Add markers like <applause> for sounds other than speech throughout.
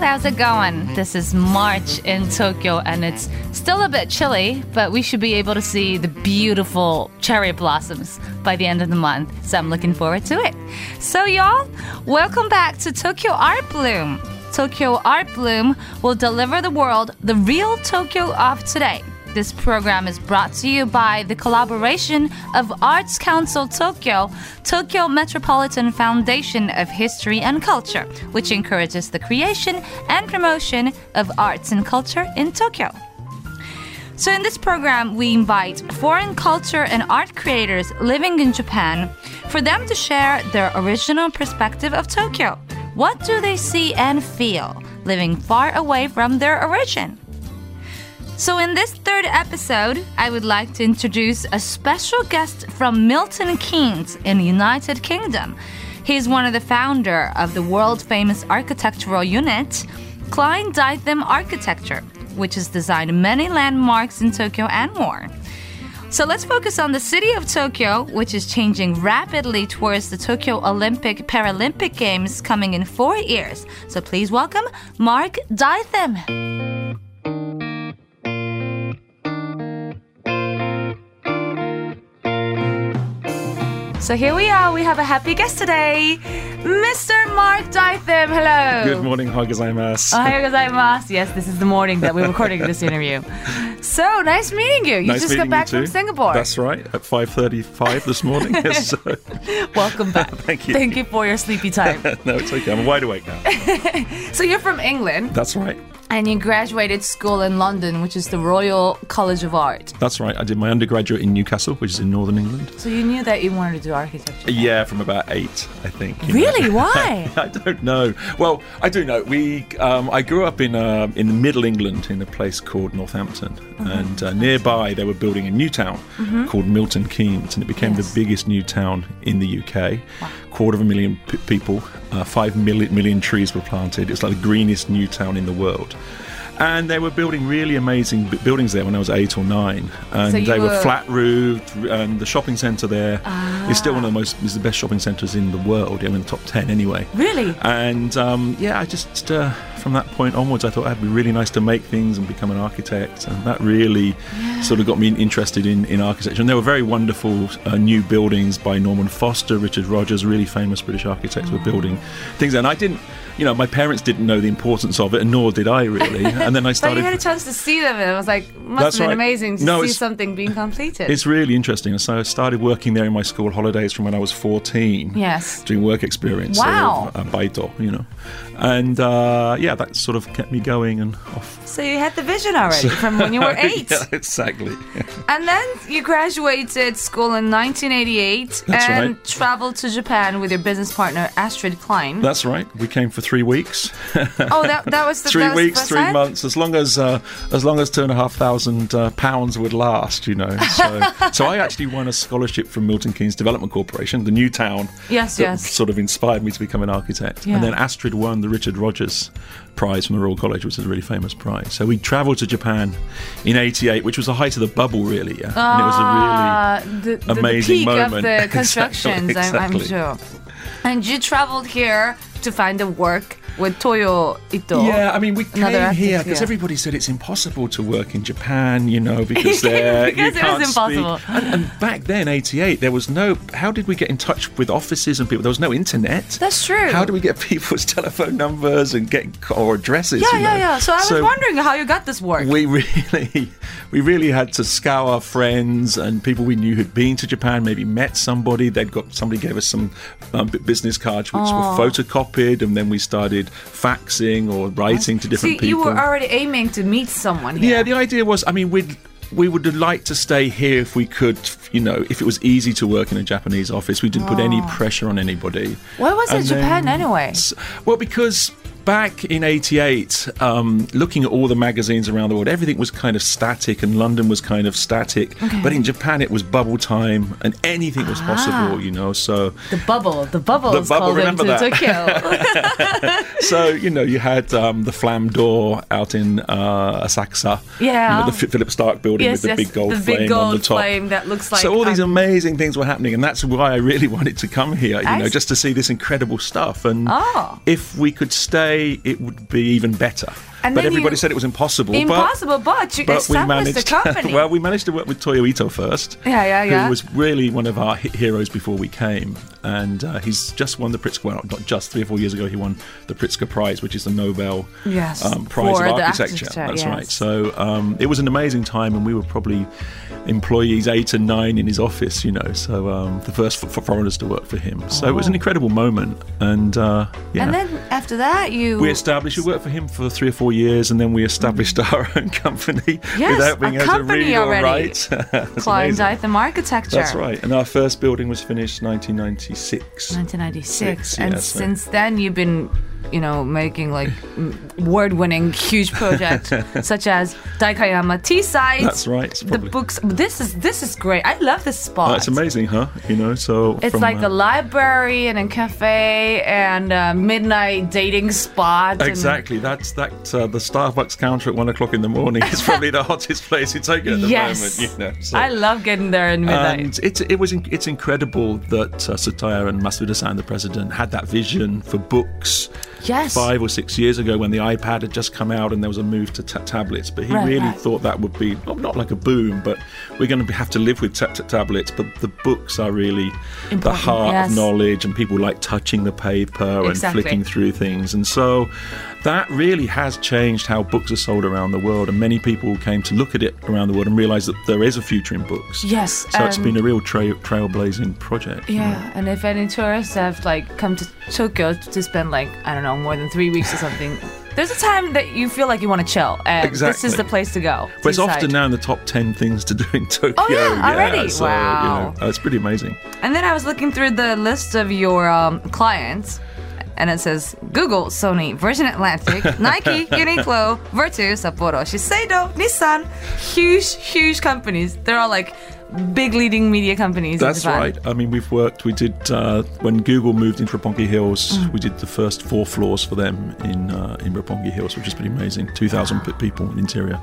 How's it going? This is March in Tokyo, and it's still a bit chilly, but we should be able to see the beautiful cherry blossoms by the end of the month. So I'm looking forward to it. So, y'all, welcome back to Tokyo Art Bloom. Tokyo Art Bloom will deliver the world the real Tokyo of today. This program is brought to you by the collaboration of Arts Council Tokyo, Tokyo Metropolitan Foundation of History and Culture, which encourages the creation and promotion of arts and culture in Tokyo. So, in this program, we invite foreign culture and art creators living in Japan for them to share their original perspective of Tokyo. What do they see and feel living far away from their origin? So, in this third episode, I would like to introduce a special guest from Milton Keynes in the United Kingdom. He's one of the founder of the world famous architectural unit, Klein Dytham Architecture, which has designed many landmarks in Tokyo and more. So let's focus on the city of Tokyo, which is changing rapidly towards the Tokyo Olympic Paralympic Games coming in four years. So please welcome Mark Dytham. So here we are. We have a happy guest today, Mr. Mark Dytham. Hello. Good morning, Hagazaimasu. Ohayou gozaimasu. Yes, this is the morning that we're recording this interview. So nice meeting you. You Nice just got back from Singapore. That's right, at 5.35 this morning. <laughs> yes, so, Welcome back. <laughs> Thank you. Thank you for your sleepy time. <laughs> no, it's okay. I'm wide awake now. so you're from England That's right. And you graduated school in London, which is the Royal College of Art. That's right. I did my undergraduate in Newcastle, which is in northern England. So you knew that you wanted to do architecture. Yeah, from about eight, I think. you know. Really? <laughs> Why? <laughs> I don't know. Well, I do know. We, um, I grew up in uh, in Middle England in a place called Northampton, Mm-hmm. and uh, nearby they were building a new town called Milton Keynes, and it became Yes. the biggest new town in the UK. Quarter of a million p- people, uh, five million, million trees were planted. It's like the greenest new town in the world. And they were building really amazing b- buildings there when I was eight or nine, and So they were, were- flat roofed. And the shopping centre there is still one Ah. of the most is the best shopping centres in the world. I mean, the top ten anyway. Really? And um, yeah, I just uh, from that point onwards, I thought it'd be really nice to make things and become an architect, and that really sort of got me interested in, in architecture. And there were very wonderful uh, new buildings by Norman Foster, Richard Rogers, really famous British architects were building things. And I didn't, you know, my parents didn't know the importance of it, and nor did I really. <laughs> And then I But started. you had a chance to see them, and it was like must have been right. amazing to No, see something being completed. It's really interesting. So I started working there in my school holidays from when I was 14. Yes. Doing work experience. Wow. Sort of, uh, baito, you know. And uh, yeah, that sort of kept me going and off. so you had the vision already from when you were <laughs> eight. yeah, <laughs> exactly. And then you graduated school in 1988 That's and right. traveled to Japan with your business partner Astrid Klein. That's right. We came for three weeks. oh, that, that was the <laughs> three that was weeks, three time? Months, as long as uh, as long as two and a half thousand uh, pounds would last, you know. So, <laughs> so I actually won a scholarship from Milton Keynes Development Corporation, the new town. Yes, yes. Sort of inspired me to become an architect, Yeah. and then Astrid won the Richard Rogers Prize from the Royal College, which is a really famous prize. So we travelled to Japan in '88, which was the height of the bubble, really. Yeah, and it was a Ah, the, the, amazing the peak moment. of the Exactly, constructions, I'm, I'm sure. And you traveled here to find a work with Toyo Ito. Yeah, I mean, we Another came here because yeah. everybody said it's impossible to work in Japan, you know, <laughs> because there Because you it can't impossible. speak. And, and back then, '88, there was no. How did we get in touch with offices and people? There was no internet. That's true. How do we get <laughs> people's telephone numbers and get or addresses? Yeah, you yeah, know? yeah. So I was wondering how you got this work. We really, <laughs> we really had to scour our friends and people we knew who'd been to Japan, maybe met somebody. They'd got somebody gave us some um, business cards which were photocopied, and then we started faxing or writing to different See, people. you were already aiming to meet someone here. Yeah, the idea was, I mean, we'd we would like to stay here if we could, you know, if it was easy to work in a Japanese office. We didn't put any ah. pressure on anybody. Why was it And Japan then- anyway? Well, because back in 88, um, looking at all the magazines around the world, everything was kind of static and London was kind of static. But in Japan, it was bubble time and anything was possible, you know. So, The bubble, the bubble The bubble, remember that? Tokyo. <laughs> <laughs> so you know, you had um, the Flamme d'Or out in uh, Asakusa. Yeah. You know, the Philippe Starck building yes, with the yes, big gold the flame big gold on the top. flame that looks like. so all these um, amazing things were happening, and that's why I really <laughs> wanted to come here. You I know, see. just to see this incredible stuff. And Oh. if we could stay, it would be even better. And but everybody said it was impossible. impossible, but, you but we managed. the company. <laughs> well, we managed to work with Toyo Ito first. Yeah, yeah, yeah. Who was really one of our heroes before we came, and uh, he's just won the Pritzker. Well, not just three or four years ago, he won the Pritzker Prize, which is the Nobel Yes, um, Prize of Architecture. That's yes. right. So um, it was an amazing time, and we were probably employees eight and nine in his office. You know, so um, the first for, for foreigners to work for him. So it was an incredible moment, and uh, yeah. Oh. And then after that, you. we established. We worked for him for three or four years, and then we established mm. our own company Yes, without being able to read or already. write. <laughs> It's Klein Architecture. That's right. And our first building was finished 1996. 1996. Six, and so- since then, you've been, you know, making like word winning huge projects <laughs> such as Daikanyama T-Site. That's right. The books. This is this is great. I love this spot. Oh, it's amazing, huh? You know, so It's from, like uh, a library and a cafe and a midnight dating spot. and- Exactly. That's that. Uh, the Starbucks counter at one o'clock in the morning is <laughs> probably the hottest place in Tokyo at the Yes. moment. You know, so- I love getting there in midnight. And it's it was it's incredible that uh, Tsutaya and Masuda-san, the president, had that vision for books yes. five or six years ago when the iPad had just come out and there was a move to ta- tablets. But he Right, really right. thought that would be not, not like a boom, but we're going to have to live with ta- ta- tablets. But the books are really the heart yes. of knowledge, and people like touching the paper Exactly. and flicking through things. And so that really has changed how books are sold around the world. And many people came to look at it around the world and realize that there is a future in books. Yes. So it's been a real trail, trailblazing project. you know. Yeah, and if any tourists have like come to Tokyo to spend like I don't know more than three weeks or something, <laughs> there's a time that you feel like you want to chill, and this is the place to go. But it's often now in the top 10 things to do in Tokyo. Oh, yeah, already? so, Wow. You know, it's pretty amazing. And then I was looking through the list of your um, clients, and it says Google, Sony, Virgin Atlantic, <laughs> Nike, Uniqlo, Virtu, Sapporo, Shiseido, Nissan, huge, huge companies. They're all like big leading media companies. That's right. I mean, we've worked, we did, uh, when Google moved into Roppongi Hills, Mm. we did the first four floors for them in uh, in Roppongi Hills, which is pretty amazing. 2,000 p- people in interior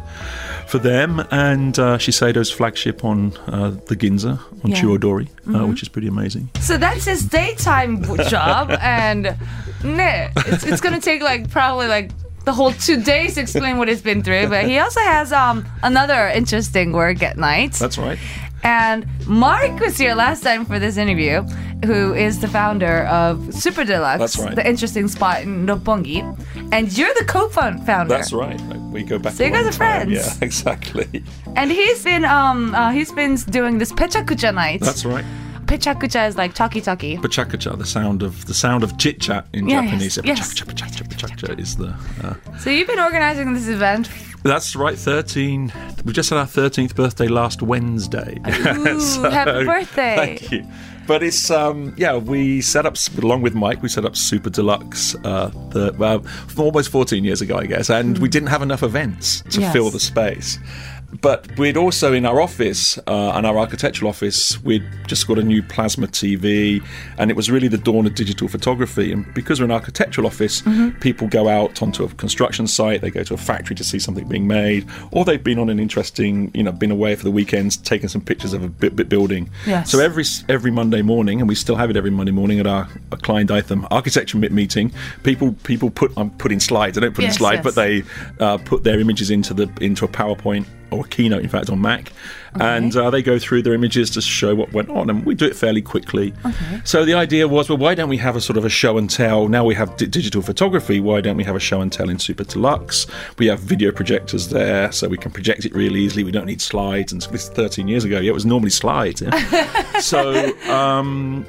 for them. And uh, Shiseido's flagship on uh, the Ginza, on Yeah. Mm-hmm. Uh, which is pretty amazing. So that's his daytime <laughs> job, and nah, it's, it's gonna take like probably like the whole two days to explain what he's been through. But he also has um another interesting work at night. That's right. And Mark was here last time for this interview, who is the founder of Super Deluxe, That's right. the interesting spot in Roppongi, and you're the co-founder. That's right. We go back So you guys are friends. Yeah, <laughs> exactly. And he's been um uh, he's been doing this pechakucha night. That's right. pechakucha is like talkie talkie. Pechakucha, the sound of the sound of chit chat in Yeah, Japanese. yes, yes. Pechakucha, pechakucha, pechakucha is the. Uh, So you've been organizing this event. That's right. Thirteen. We just had our thirteenth birthday last Wednesday. Ooh, <laughs> happy birthday. Thank you. But it's um yeah we set up along with Mike we set up Super Deluxe uh the well almost 14 years ago I guess and we didn't have enough events to Hmm. Yes. fill the space. But we'd also in our office, uh, and our architectural office, we'd just got a new plasma TV, and it was really the dawn of digital photography. And because we're an architectural office, Mm-hmm. people go out onto a construction site, they go to a factory to see something being made, or they've been on an interesting, you know, been away for the weekends, taking some pictures of a bit, bit building. Yes. So every every Monday morning, and we still have it every Monday morning at our, our Klein architecture meeting. People people put I'm putting slides. I don't put in Yes, slides, yes. but they uh, put their images into the into a PowerPoint or keynote, in fact, on Mac, and uh, they go through their images to show what went on, and we do it fairly quickly. So the idea was, well, why don't we have a sort of a show and tell? Now we have di- digital photography. Why don't we have a show and tell in Super Deluxe? We have video projectors there, so we can project it really easily. We don't need slides. And this is 13 years ago, yeah, it was normally slides. Yeah? <laughs> so. Um,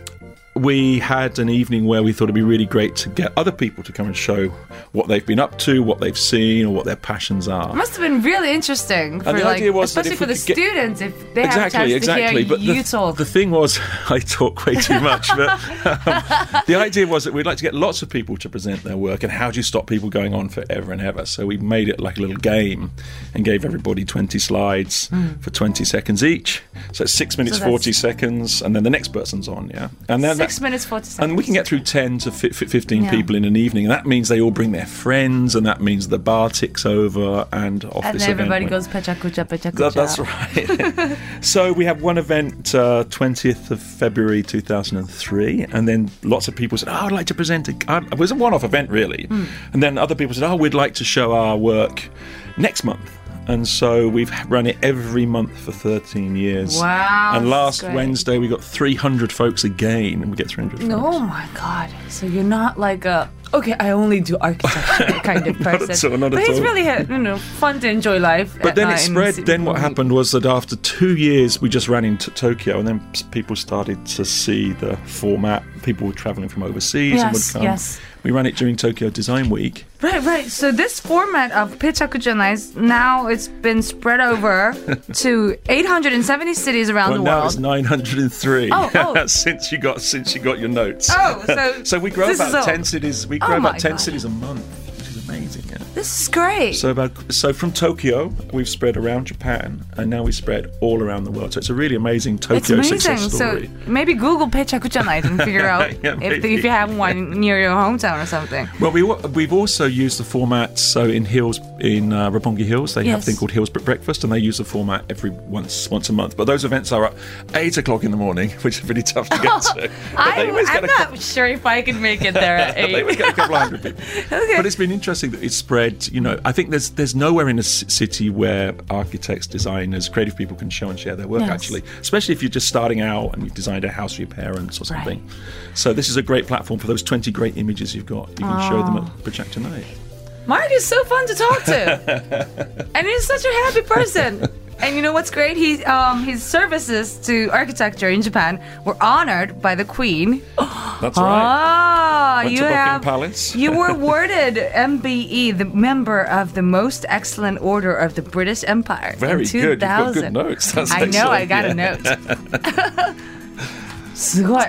we had an evening where we thought it'd be really great to get other people to come and show what they've been up to, what they've seen, or what their passions are. It Must have been really interesting for the like, idea was especially for the get- students if they have a exactly, chance exactly. to hear but you the, talk. the thing was, <laughs> I talk way too much. But um, the idea was that we'd like to get lots of people to present their work, and how do you stop people going on forever and ever? So we made it like a little game, and gave everybody 20 slides for 20 seconds each. So it's six minutes that's- 40 seconds, and then the next person's on. Yeah, and then Six minutes forty seconds. and we can get through 10 to fi- fi- 15 Yeah. people in an evening, and that means they all bring their friends, and that means the bar ticks over, and off and this everybody event goes pecha kucha pecha that, kucha. that's right. <laughs> so we have one event, uh, 20th of February 2003, and then lots of people said, "Oh, I'd like to present." A, uh, it was a one-off event, really. Hmm. And then other people said, "Oh, we'd like to show our work next month." And so we've run it every month for 13 years. Wow, And last. Wednesday we got 300 folks again, and we get 300. folks. Oh my god! So you're not like a okay, I only do architecture <laughs> kind of Not at all, not but at it's all. really uh, you know fun to enjoy life. But then it spread. Then what happened was that after two years, we just ran into Tokyo, and then people started to see the format. People were traveling from overseas and would Yes, come. yes. We ran it during Tokyo Design Week. Right, right. So this format of Pechakucha Nights now it's been spread over <laughs> to 870 cities around Well, the now world. it's 903 Oh, oh. <laughs> since you got since you got your notes. Oh, so <laughs> so we grow about all- 10 cities. We Oh grow my about 10 God. cities a month, this is great. So about so from Tokyo, we've spread around Japan, and now we spread all around the world. So it's a really amazing Tokyo it's amazing. success So story. maybe Google Pechakucha Night and figure <laughs> out <laughs> Yeah, if, if you have one near your hometown or something. Well, we we've also used the format. So in Hills, in uh, Roppongi Hills, they have a thing called Hills Breakfast, and they use the format every once once a month. But those events are at eight o'clock in the morning, <laughs> which is really tough to get to. I, I'm get a not sure if I can make it there at eight. they always get a couple hundred people. Okay. But it's been interesting that it's spread. You know, I think there's there's nowhere in a city where architects, designers, creative people can show and share their work. Yes. Actually, especially if you're just starting out and you've designed a house for your parents or something. So this is a great platform for those 20 great images you've got. You can show them at ah. Project Tonight. Mark is so fun to talk to, <laughs> and he's such a happy person. And you know what's great? He um, his services to architecture in Japan were honored by the Queen. That's right. Ah, Went you to Buckingham have Palace. you were <laughs> awarded MBE, the member of the Most Excellent Order of the British Empire. Very in good. You've got 2000. good notes. That's I know. I excellent, got yeah. a note. <laughs> すごい。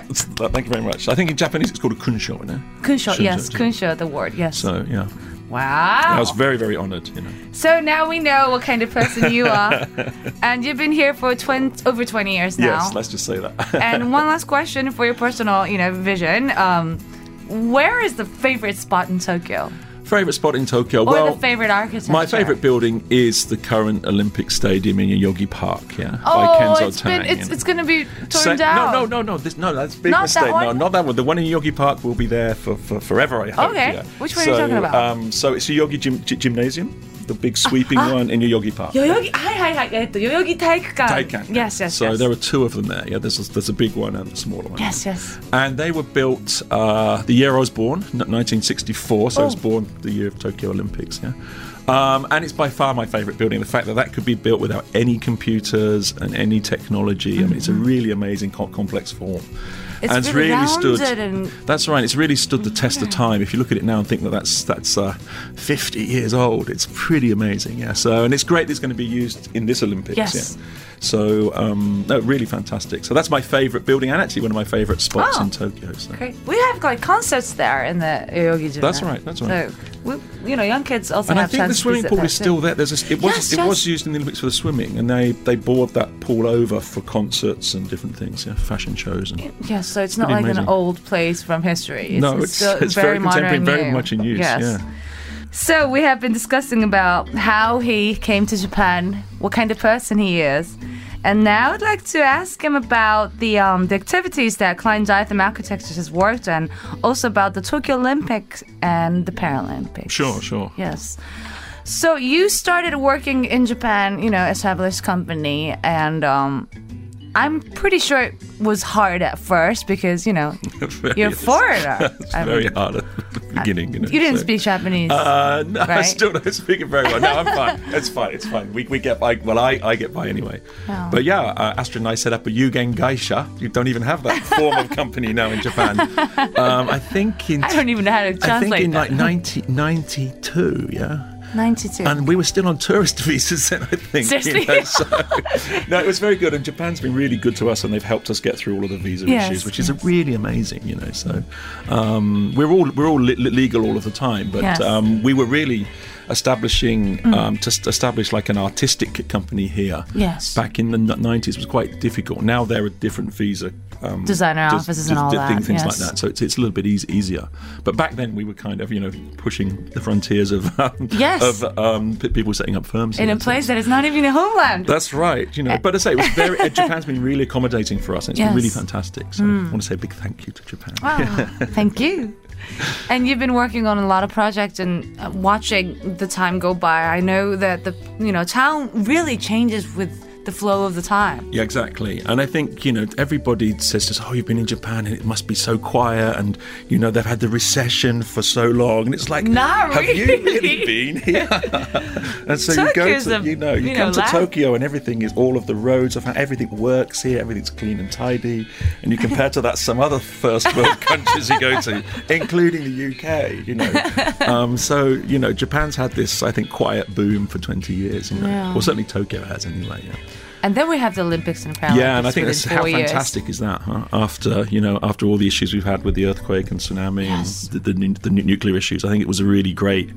Thank you very much. I think in Japanese it's called a kunsho, isn't it? Kunsho, Kunsho, yes, yeah. Kunsho, the word, yes. So yeah, wow. I was very very honoured. You know. So now we know what kind of person you <laughs> are. and you've been here for 20, over 20 years now. Yes, let's just say that. <laughs> and one last question for your personal, you know, vision. Um, where is the favorite spot in Tokyo? Favorite spot in Tokyo. Or well, the favorite architecture? My favourite building is the current Olympic Stadium in Yoyogi Park, yeah, by Oh, Kenzo it's Tange. been it's, it's going to be torn Sa- down. No, no, no, no. This, no, that's a big Not mistake. that No, one? not that one. The one in Yoyogi Park will be there for, for forever. I hope. Okay. yeah. Which one are you So, talking about? Um, so it's a Yoyogi gym, Gy- gymnasium, the big sweeping ah, ah. one in Yoyogi Park. Yoyogi, hi, hi, hi. Yoyogi Taiikukan. Taiikukan. Yes, yes. So yes. there are two of them there. Yeah, there's a, there's a big one and a smaller one. Yes, yes. And they were built uh, the year I was born, 1964. So oh. I was oh. born the year of Tokyo Olympics. Yeah. Um, and it's by far my favourite building. The fact that that could be built without any computers and any technology. Mm-hmm. I mean, it's a mm-hmm. really amazing co- complex form. It's and it's really stood. and- That's right. It's really stood the test of time. If you look at it now and think that that's that's uh, 50 years old, it's pretty amazing. Yeah. So and it's great. that It's going to be used in this Olympics. Yes. Yeah. So um, no, really fantastic. So that's my favourite building and actually one of my favourite spots Oh. in Tokyo. So. Great. We have like concerts there in the Yoyogi Gym. That's right, that's right. So, you know, young kids also And I think the swimming pool is still there. There's a, it was Yes, it yes. was used in the Olympics for the swimming, and they they board that pool over for concerts and different things, yeah, fashion shows and. Yes, so it's not like an old place from history. It's, no, it's, still it's very, very contemporary, very much in use. Yes. Yeah. So we have been discussing about how he came to Japan, what kind of person he is. And now I'd like to ask him about the um, the activities that Klein Dytham Architectures has worked on, also about the Tokyo Olympics and the Paralympics. Sure, sure. Yes. So you started working in Japan, you know, established company, and um, I'm pretty sure it was hard at first because you know <laughs> Very- you're a foreigner. <laughs> It's I very mean, hard. beginning. You, know, You didn't so- speak Japanese. Uh, no, I still don't speak it very well. No, I'm fine. <laughs> It's fine. It's fine. We, we get by. Well, I, I get by anyway. Oh. But yeah, uh, Astrid and I set up a Yugen Gaisha. You don't even have that form of company now in Japan. Um, I think in I don't even know how to translate I think in that. like 1992, yeah. 92. And we were still on tourist <laughs> visas then, I think. Seriously? You know, so, <laughs> no, it was very good. And Japan's been really good to us and they've helped us get through all of the visa Yes, issues, which is really amazing, you know. So um, we're all we're all le- legal all of the time, but Yes. um, we were really establishing um, to st- establish like an artistic company here. Yes. Back in the n- 90s was quite difficult. Now there are a different visa um, Designer des- offices and all thing- that, things yes. like that. So it's, it's a little bit easy, easier. But back then we were kind of you know pushing the frontiers of <laughs> um, Yes. of um, p- people setting up firms in a place that is not even a homeland. That's right, you know. But I say, it was very, uh, <laughs> Japan's been really accommodating for us, and it's Yes. Hmm. been really fantastic. So I want to say a big thank you to Japan. Ah, <laughs> thank you. And you've been working on a lot of projects and uh, watching the time go by. I know that the you know town really changes with the flow of the time. Yeah, exactly. And I think, you know, everybody says to us, oh, you've been in Japan and it must be so quiet. And, you know, they've had the recession for so long. And it's like, Not have you really. really been <laughs> here? <laughs> and so you go to, a- you know, you, you come know, to Tokyo and everything is, all of the roads, are, fa- everything works here, everything's clean and tidy. And you compare to that some other first world <laughs> countries you go to, including the UK, you know. Um, so, you know, Japan's had this, I think, quiet boom for 20 years, you know. Yeah. Well, certainly Tokyo has anyway, yeah. And then we have the Olympics and Paralympics. Yeah, and I think that's how years. fantastic is that? Huh? After you know, after all the issues we've had with the earthquake and tsunami Yes. and the, the, the nuclear issues, I think it was a really great,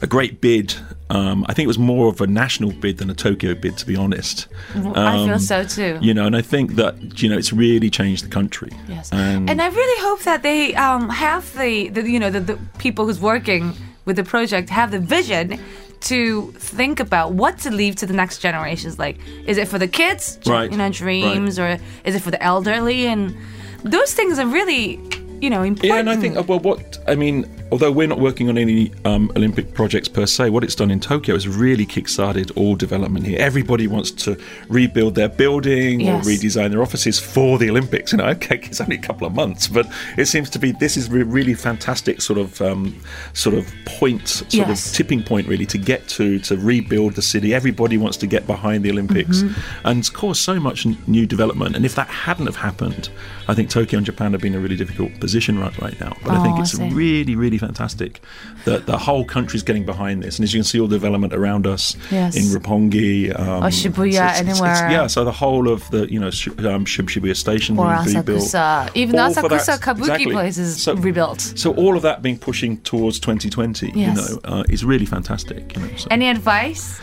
a great bid. Um, I think it was more of a national bid than a Tokyo bid, to be honest. I feel Um, so too. You know, and I think that you know it's really changed the country. Yes, and, and I really hope that they um, have the, the you know the, the people who's working with the project have the vision to think about what to leave to the next generations. Like, is it for the kids, Right, you know, dreams, or is it for the elderly? And those things are really, you know, important. Yeah, and I think, uh, well, what I mean, although we're not working on any um, Olympic projects per se, what it's done in Tokyo has really kickstarted all development here. Everybody wants to rebuild their building Yes. or redesign their offices for the Olympics. You know, <laughs> okay, it's only a couple of months, but it seems to be this is a really fantastic sort of um, sort of point, sort Yes. of tipping point, really, to get to to rebuild the city. Everybody wants to get behind the Olympics, Mm-hmm. and it's caused so much new development. And if that hadn't have happened, I think Tokyo and Japan have been in a really difficult position right right now. But I think Oh, I it's see. really, really fantastic that the whole country's getting behind this. And as you can see, all the development around us Yes. in Roppongi, um, Or Shibuya, it's- it's- it's- anywhere. yeah, so the whole of the you know Sh- um, Shibuya Station or being rebuilt. Asakusa, even All that- Asakusa Kabuki exactly. place is So- rebuilt. So all of that being pushing towards 2020, Yes. you know, uh, is really fantastic. You know, so. Any advice?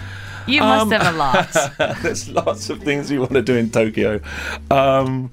You Um, must have a lot. <laughs> There's lots of things you want to do in Tokyo. Um,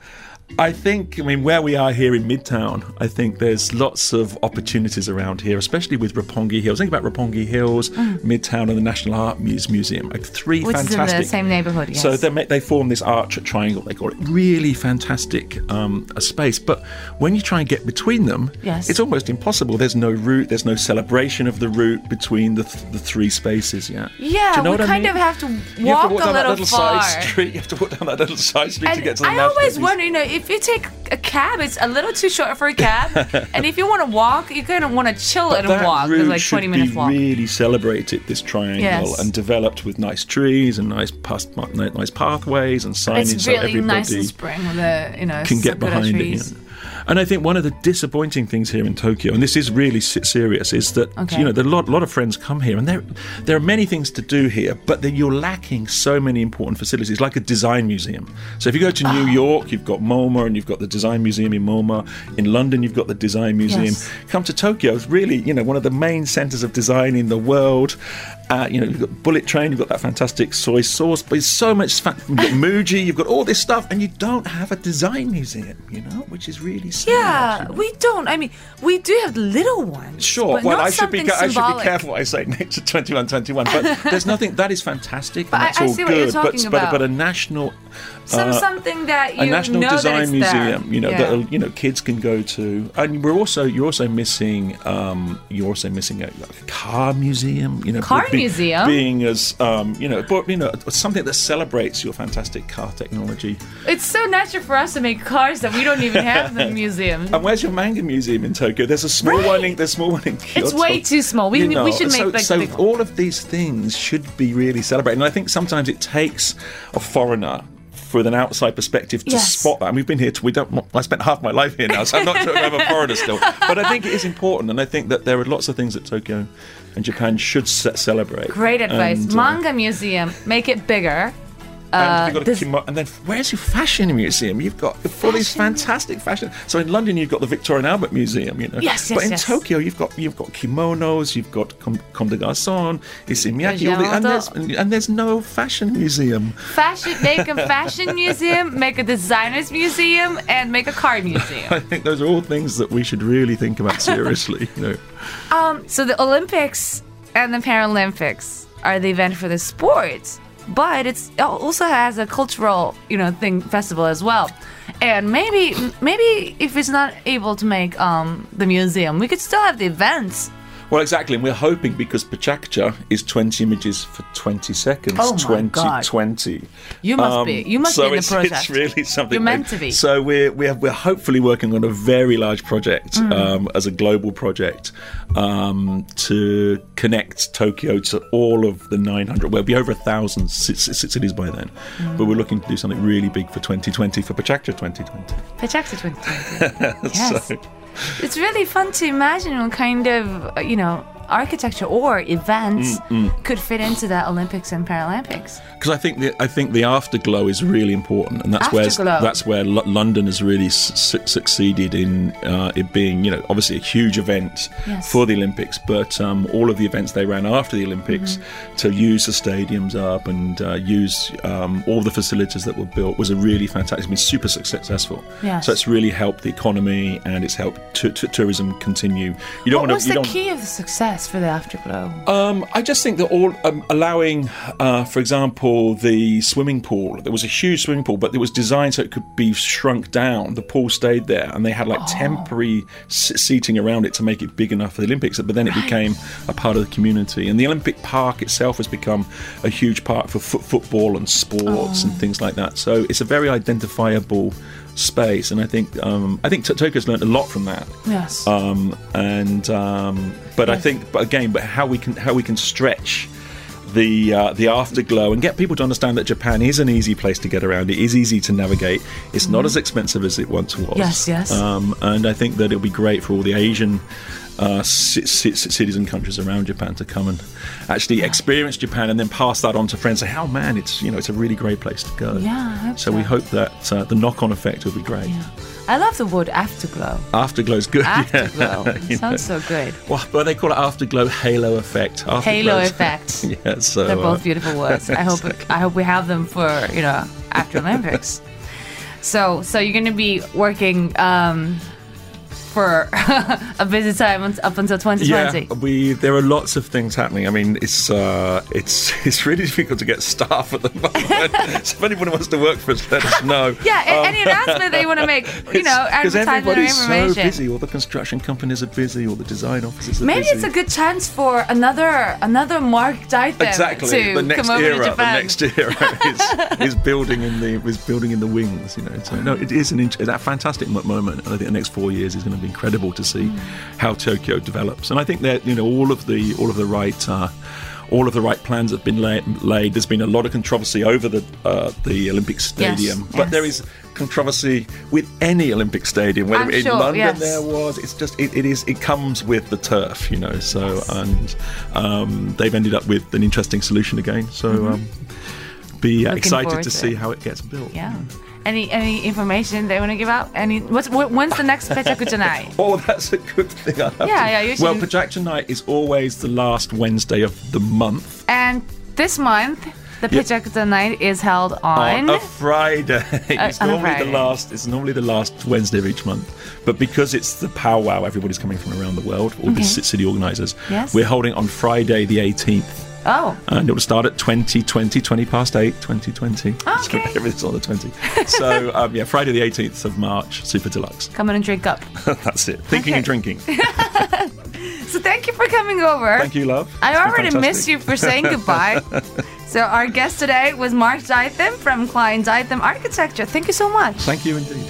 I think, I mean, where we are here in Midtown, I think there's lots of opportunities around here, especially with Roppongi Hills. Think about Roppongi Hills, Midtown, and the National Art Museum. Like three Mm. Which is in the fantastic. same neighborhood, So they they form this arch triangle. They call it really fantastic um, a space. But when you try and get between them, Yes. it's almost impossible. There's no route. There's no celebration of the route between the, th- the three spaces. Yeah. Yeah, Do you know we what I kind mean? of have to You have walk to walk a down that little little far. side street. You have to walk down that little side street to get to the I always wonder, you know, if you take a cab, it's a little too short for a cab, <laughs> and if you want to walk, you're going to want to chill But and that walk. route It's like twenty minutes be walk. really celebrated. This triangle Yes. and developed with nice trees and nice past, nice pathways and signage, it's so really everybody nice in spring with the you know can get behind trees. it. You know. And I think one of the disappointing things here in Tokyo, and this is really serious, is that Okay. you know a lot, lot of friends come here, and there there are many things to do here, but you're lacking so many important facilities, like a design museum. So if you go to. New York, you've got MoMA, and you've got the design museum in MoMA. In London, you've got the design museum. Yes. Come to Tokyo, it's really you know one of the main centres of design in the world. Uh, you know, you've got Bullet Train, you've got that fantastic soy sauce, but it's so much. Fa- you've got Muji, you've got all this stuff, and you don't have a design museum. You know, which is really sad. Yeah, we don't. I mean, we do have little ones. Sure. Well, I should be ca- I should be careful what I say <laughs> next to 2121, but there's nothing that is fantastic <laughs> But and I- that's I all see what you're good. but, but but a national Some something that you a national design museum, there. you know, Yeah. that you know kids can go to, and we're also you're also missing um, you're also missing a, a car museum, you know, Car be- museum? being as um, you know, but you know, something that celebrates your fantastic car technology. It's so natural for us to make cars that we don't even have the <laughs> museum. And where's your manga museum in Tokyo? There's a small Right. one. In, there's small one in Kyoto. It's way too small. We, You we know, should make so, like so all of these things should be really celebrated. And I think sometimes it takes a foreigner with an outside perspective to Yes. spot that. And we've been here. To, we don't. I spent half my life here now, so I'm not sure if I'm a foreigner still. But I think it is important, and I think that there are lots of things that Tokyo and Japan should ce- celebrate. Great advice. And, uh, Manga museum, make it bigger. And, you've got a this- kimo- and then where's your fashion museum? You've got all these fantastic fashion. So in London, you've got the Victoria and Albert Museum, you know. Yes, yes, But in yes. Tokyo, you've got you've got kimonos, you've got com- comme des garçons, Issey-Miyake, the- and there's and there's no fashion museum. Fashion, make a fashion <laughs> museum, make a designers museum, and make a car museum. <laughs> I think those are all things that we should really think about seriously. You know. Um, so the Olympics and the Paralympics are the event for the sports, but it's it also has a cultural, you know, thing festival as well. And maybe maybe if it's not able to make um the museum, we could still have the events. Well, exactly, and we're hoping because Pechakucha is 20 images for 20 seconds. Oh my God. 2020. You must be. You must Um, so be in the it's, project. <laughs> It's really something. You're meant to be. So we're we're we're hopefully working on a very large project Mm. um, as a global project um, to connect Tokyo to all of the 900. Well, it'll be over a thousand ci- ci- cities by then. Mm. But we're looking to do something really big for 2020 for Pechakucha 2020. Pechakucha 2020. <laughs> yes. So- It's really fun to imagine what kind of, you know, architecture or events Mm, could fit into the Olympics and Paralympics. because I think the I think the afterglow is really important, and that's where that's where Lo- London has really su- su- succeeded in uh, it being you know obviously a huge event Yes. for the Olympics, but um, all of the events they ran after the Olympics Mm-hmm. to use the stadiums up and uh, use um, all the facilities that were built was a really fantastic. It's been super successful. Yes. So it's really helped the economy and it's helped t- t- tourism continue. You don't What want was to. You the key of the success for the Afterglow? um, I just think that all um, allowing, uh, for example, the swimming pool. There was a huge swimming pool, but it was designed so it could be shrunk down. The pool stayed there, and they had like temporary s- seating around it to make it big enough for the Olympics. But then it became a part of the community, and the Olympic Park itself has become a huge park for foot football and sports and things like that. So it's a very identifiable space, and I think um, I think T- Tokyo's learned a lot from that Yes. um, and um, but I think, but again, but how we can how we can stretch the uh, the afterglow and get people to understand that Japan is an easy place to get around. It is easy to navigate. It's not as expensive as it once was. Yes, yes. Um, and I think that it'll be great for all the Asian. Uh, ci- ci- cities and countries around Japan to come and actually experience Japan and then pass that on to friends. Say, "Oh man, it's you know it's a really great place to go." Yeah, I hope so we hope that uh, the knock-on effect will be great. yeah. I love the word Afterglow. Afterglow's good. <laughs> yeah. Afterglow. <laughs> You Sounds so good. Well, but they call it afterglow halo effect. Halo <laughs> effect. yeah, so They're both uh, beautiful words. I hope I hope we have them for you know after Olympics. So so you're gonna be working um, for <laughs> a busy time up until 2020. Yeah, we there are lots of things happening. I mean, it's uh, it's <laughs> it's really difficult to get staff at the <laughs> moment. so if anyone wants to work for us, let us know. Yeah, a- any announcement that you want to make, you know, or everybody's information. so busy. All the construction companies are busy. All the design offices are. Maybe busy. it's a good chance for another another Mark Dytham Exactly, to the next come over era. The next era is, is building in the is building in the wings. You know, so no, it is an int- that fantastic moment, and I think the next four years is going to be incredible to see how Tokyo develops. And I think that you know all of the all of the right. Uh, all of the right plans have been la- laid. There's been a lot of controversy over the uh, the Olympic Stadium, but yes. there is controversy with any Olympic stadium. Whether I'm in sure, London yes. there was, it's just it, it is it comes with the turf, you know. So and um, they've ended up with an interesting solution again. So um, be uh, Mm-hmm. Excited to to see how it gets built. Yeah. Any any information they want to give out? Any what's wh- when's the next Pechakucha <laughs> night? Oh, that's a good thing. I have Yeah, to- yeah, you Well, Pechakucha night is always the last Wednesday of the month. And this month, the Yep. Pechakucha night is held on. <laughs> Uh, on a Friday. it's normally Friday. the last. It's normally the last Wednesday of each month, but because it's the powwow, everybody's coming from around the world. All Okay. the city organisers. Yes. We're holding on Friday the 18th Oh. And it will start at 2020, 20 20 past 8, 2020. Okay. Everything's on the 20. <laughs> so, um, yeah, Friday the 18th of March, Super Deluxe. Come on and drink up. <laughs> That's it. Thinking Okay. and drinking. <laughs> So thank you for coming over. Thank you, love. I It's already missed you for saying goodbye. so our guest today was Mark Dytham from Klein Dytham Architecture. Thank you so much. Thank you indeed.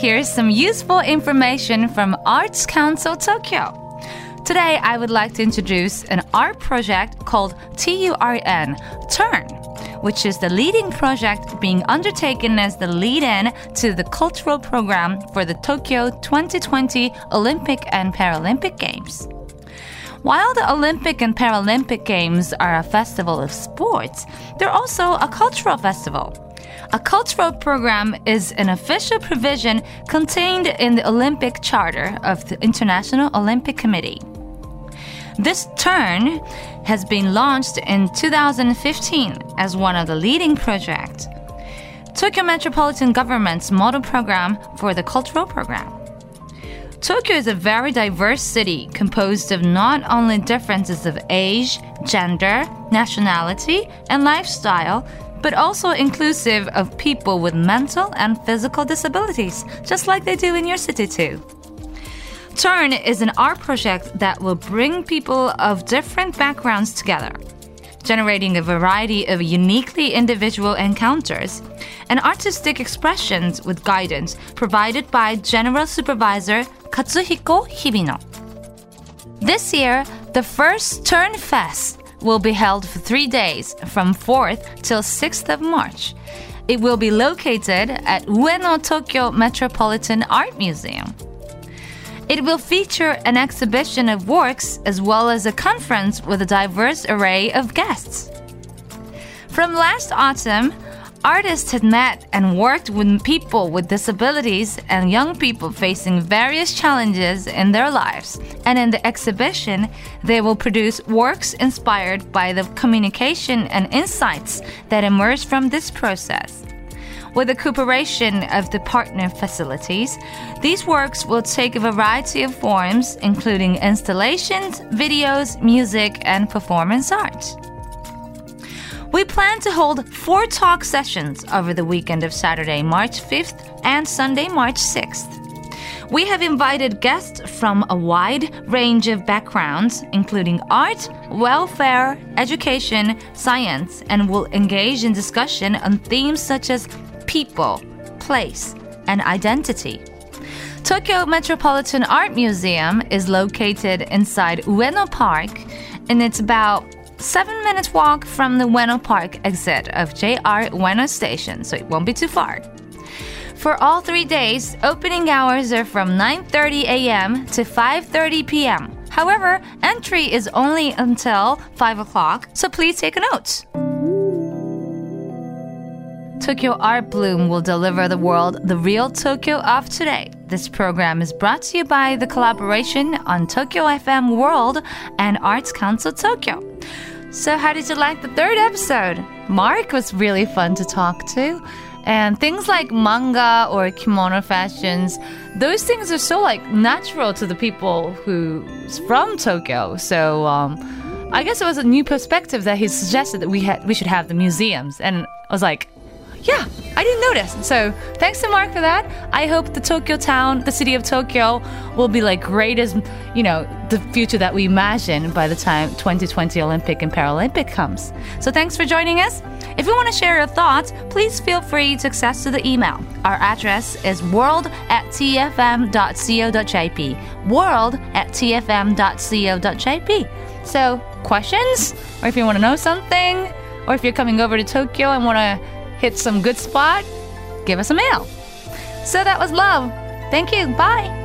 Here's some useful information from Arts Council Tokyo. Today, I would like to introduce an art project called TURN, Turn, which is the leading project being undertaken as the lead in to the cultural program for the Tokyo 2020 Olympic and Paralympic Games. While the Olympic and Paralympic Games are a festival of sports, they're also a cultural festival. A cultural program is an official provision contained in the Olympic Charter of the International Olympic Committee. This turn has been launched in 2015 as one of the leading projects. Tokyo Metropolitan Government's model program for the cultural program. Tokyo is a very diverse city composed of not only differences of age, gender, nationality, and lifestyle, but also inclusive of people with mental and physical disabilities, just like they do in your city too. Turn is an art project that will bring people of different backgrounds together, generating a variety of uniquely individual encounters and artistic expressions with guidance provided by General Supervisor Katsuhiko Hibino. This year, the first Turn Fest will be held for three days from 4th till 6th of March. It will be located at Ueno Tokyo Metropolitan Art Museum. It will feature an exhibition of works as well as a conference with a diverse array of guests. From last autumn, artists had met and worked with people with disabilities and young people facing various challenges in their lives. And in the exhibition, they will produce works inspired by the communication and insights that emerge from this process. With the cooperation of the partner facilities, these works will take a variety of forms, including installations, videos, music, and performance art. We plan to hold four talk sessions over the weekend of Saturday, March 5th and Sunday, March 6th. We have invited guests from a wide range of backgrounds, including art, welfare, education, science, and will engage in discussion on themes such as people, place, and identity. Tokyo Metropolitan Art Museum is located inside Ueno Park, and it's about seven minutes walk from the Ueno Park exit of JR Ueno Station, so it won't be too far. For all three days, opening hours are from 9:30 a.m. to 5:30 p.m. However, entry is only until 5 o'clock, so please take a note. Tokyo Art Bloom will deliver the world the real Tokyo of today. This program is brought to you by the collaboration on Tokyo FM World and Arts Council Tokyo. So, how did you like the third episode? Mark was really fun to talk to. And things like manga or kimono fashions, those things are so like natural to the people who's from Tokyo. So, um, I guess it was a new perspective that he suggested that we had we should have the museums, and I was like, yeah, I didn't notice. So thanks to Mark for that. I hope the Tokyo town, the city of Tokyo, will be like great as you know the future that we imagine by the time 2020 Olympic and Paralympic comes. So thanks for joining us. If you want to share your thoughts, please feel free to access to the email. Our address is world at tfm.co.jp. World at tfm.co.jp. So questions, or if you want to know something, or if you're coming over to Tokyo and want to hit some good spot, give us a mail. So that was love. Thank you. Bye.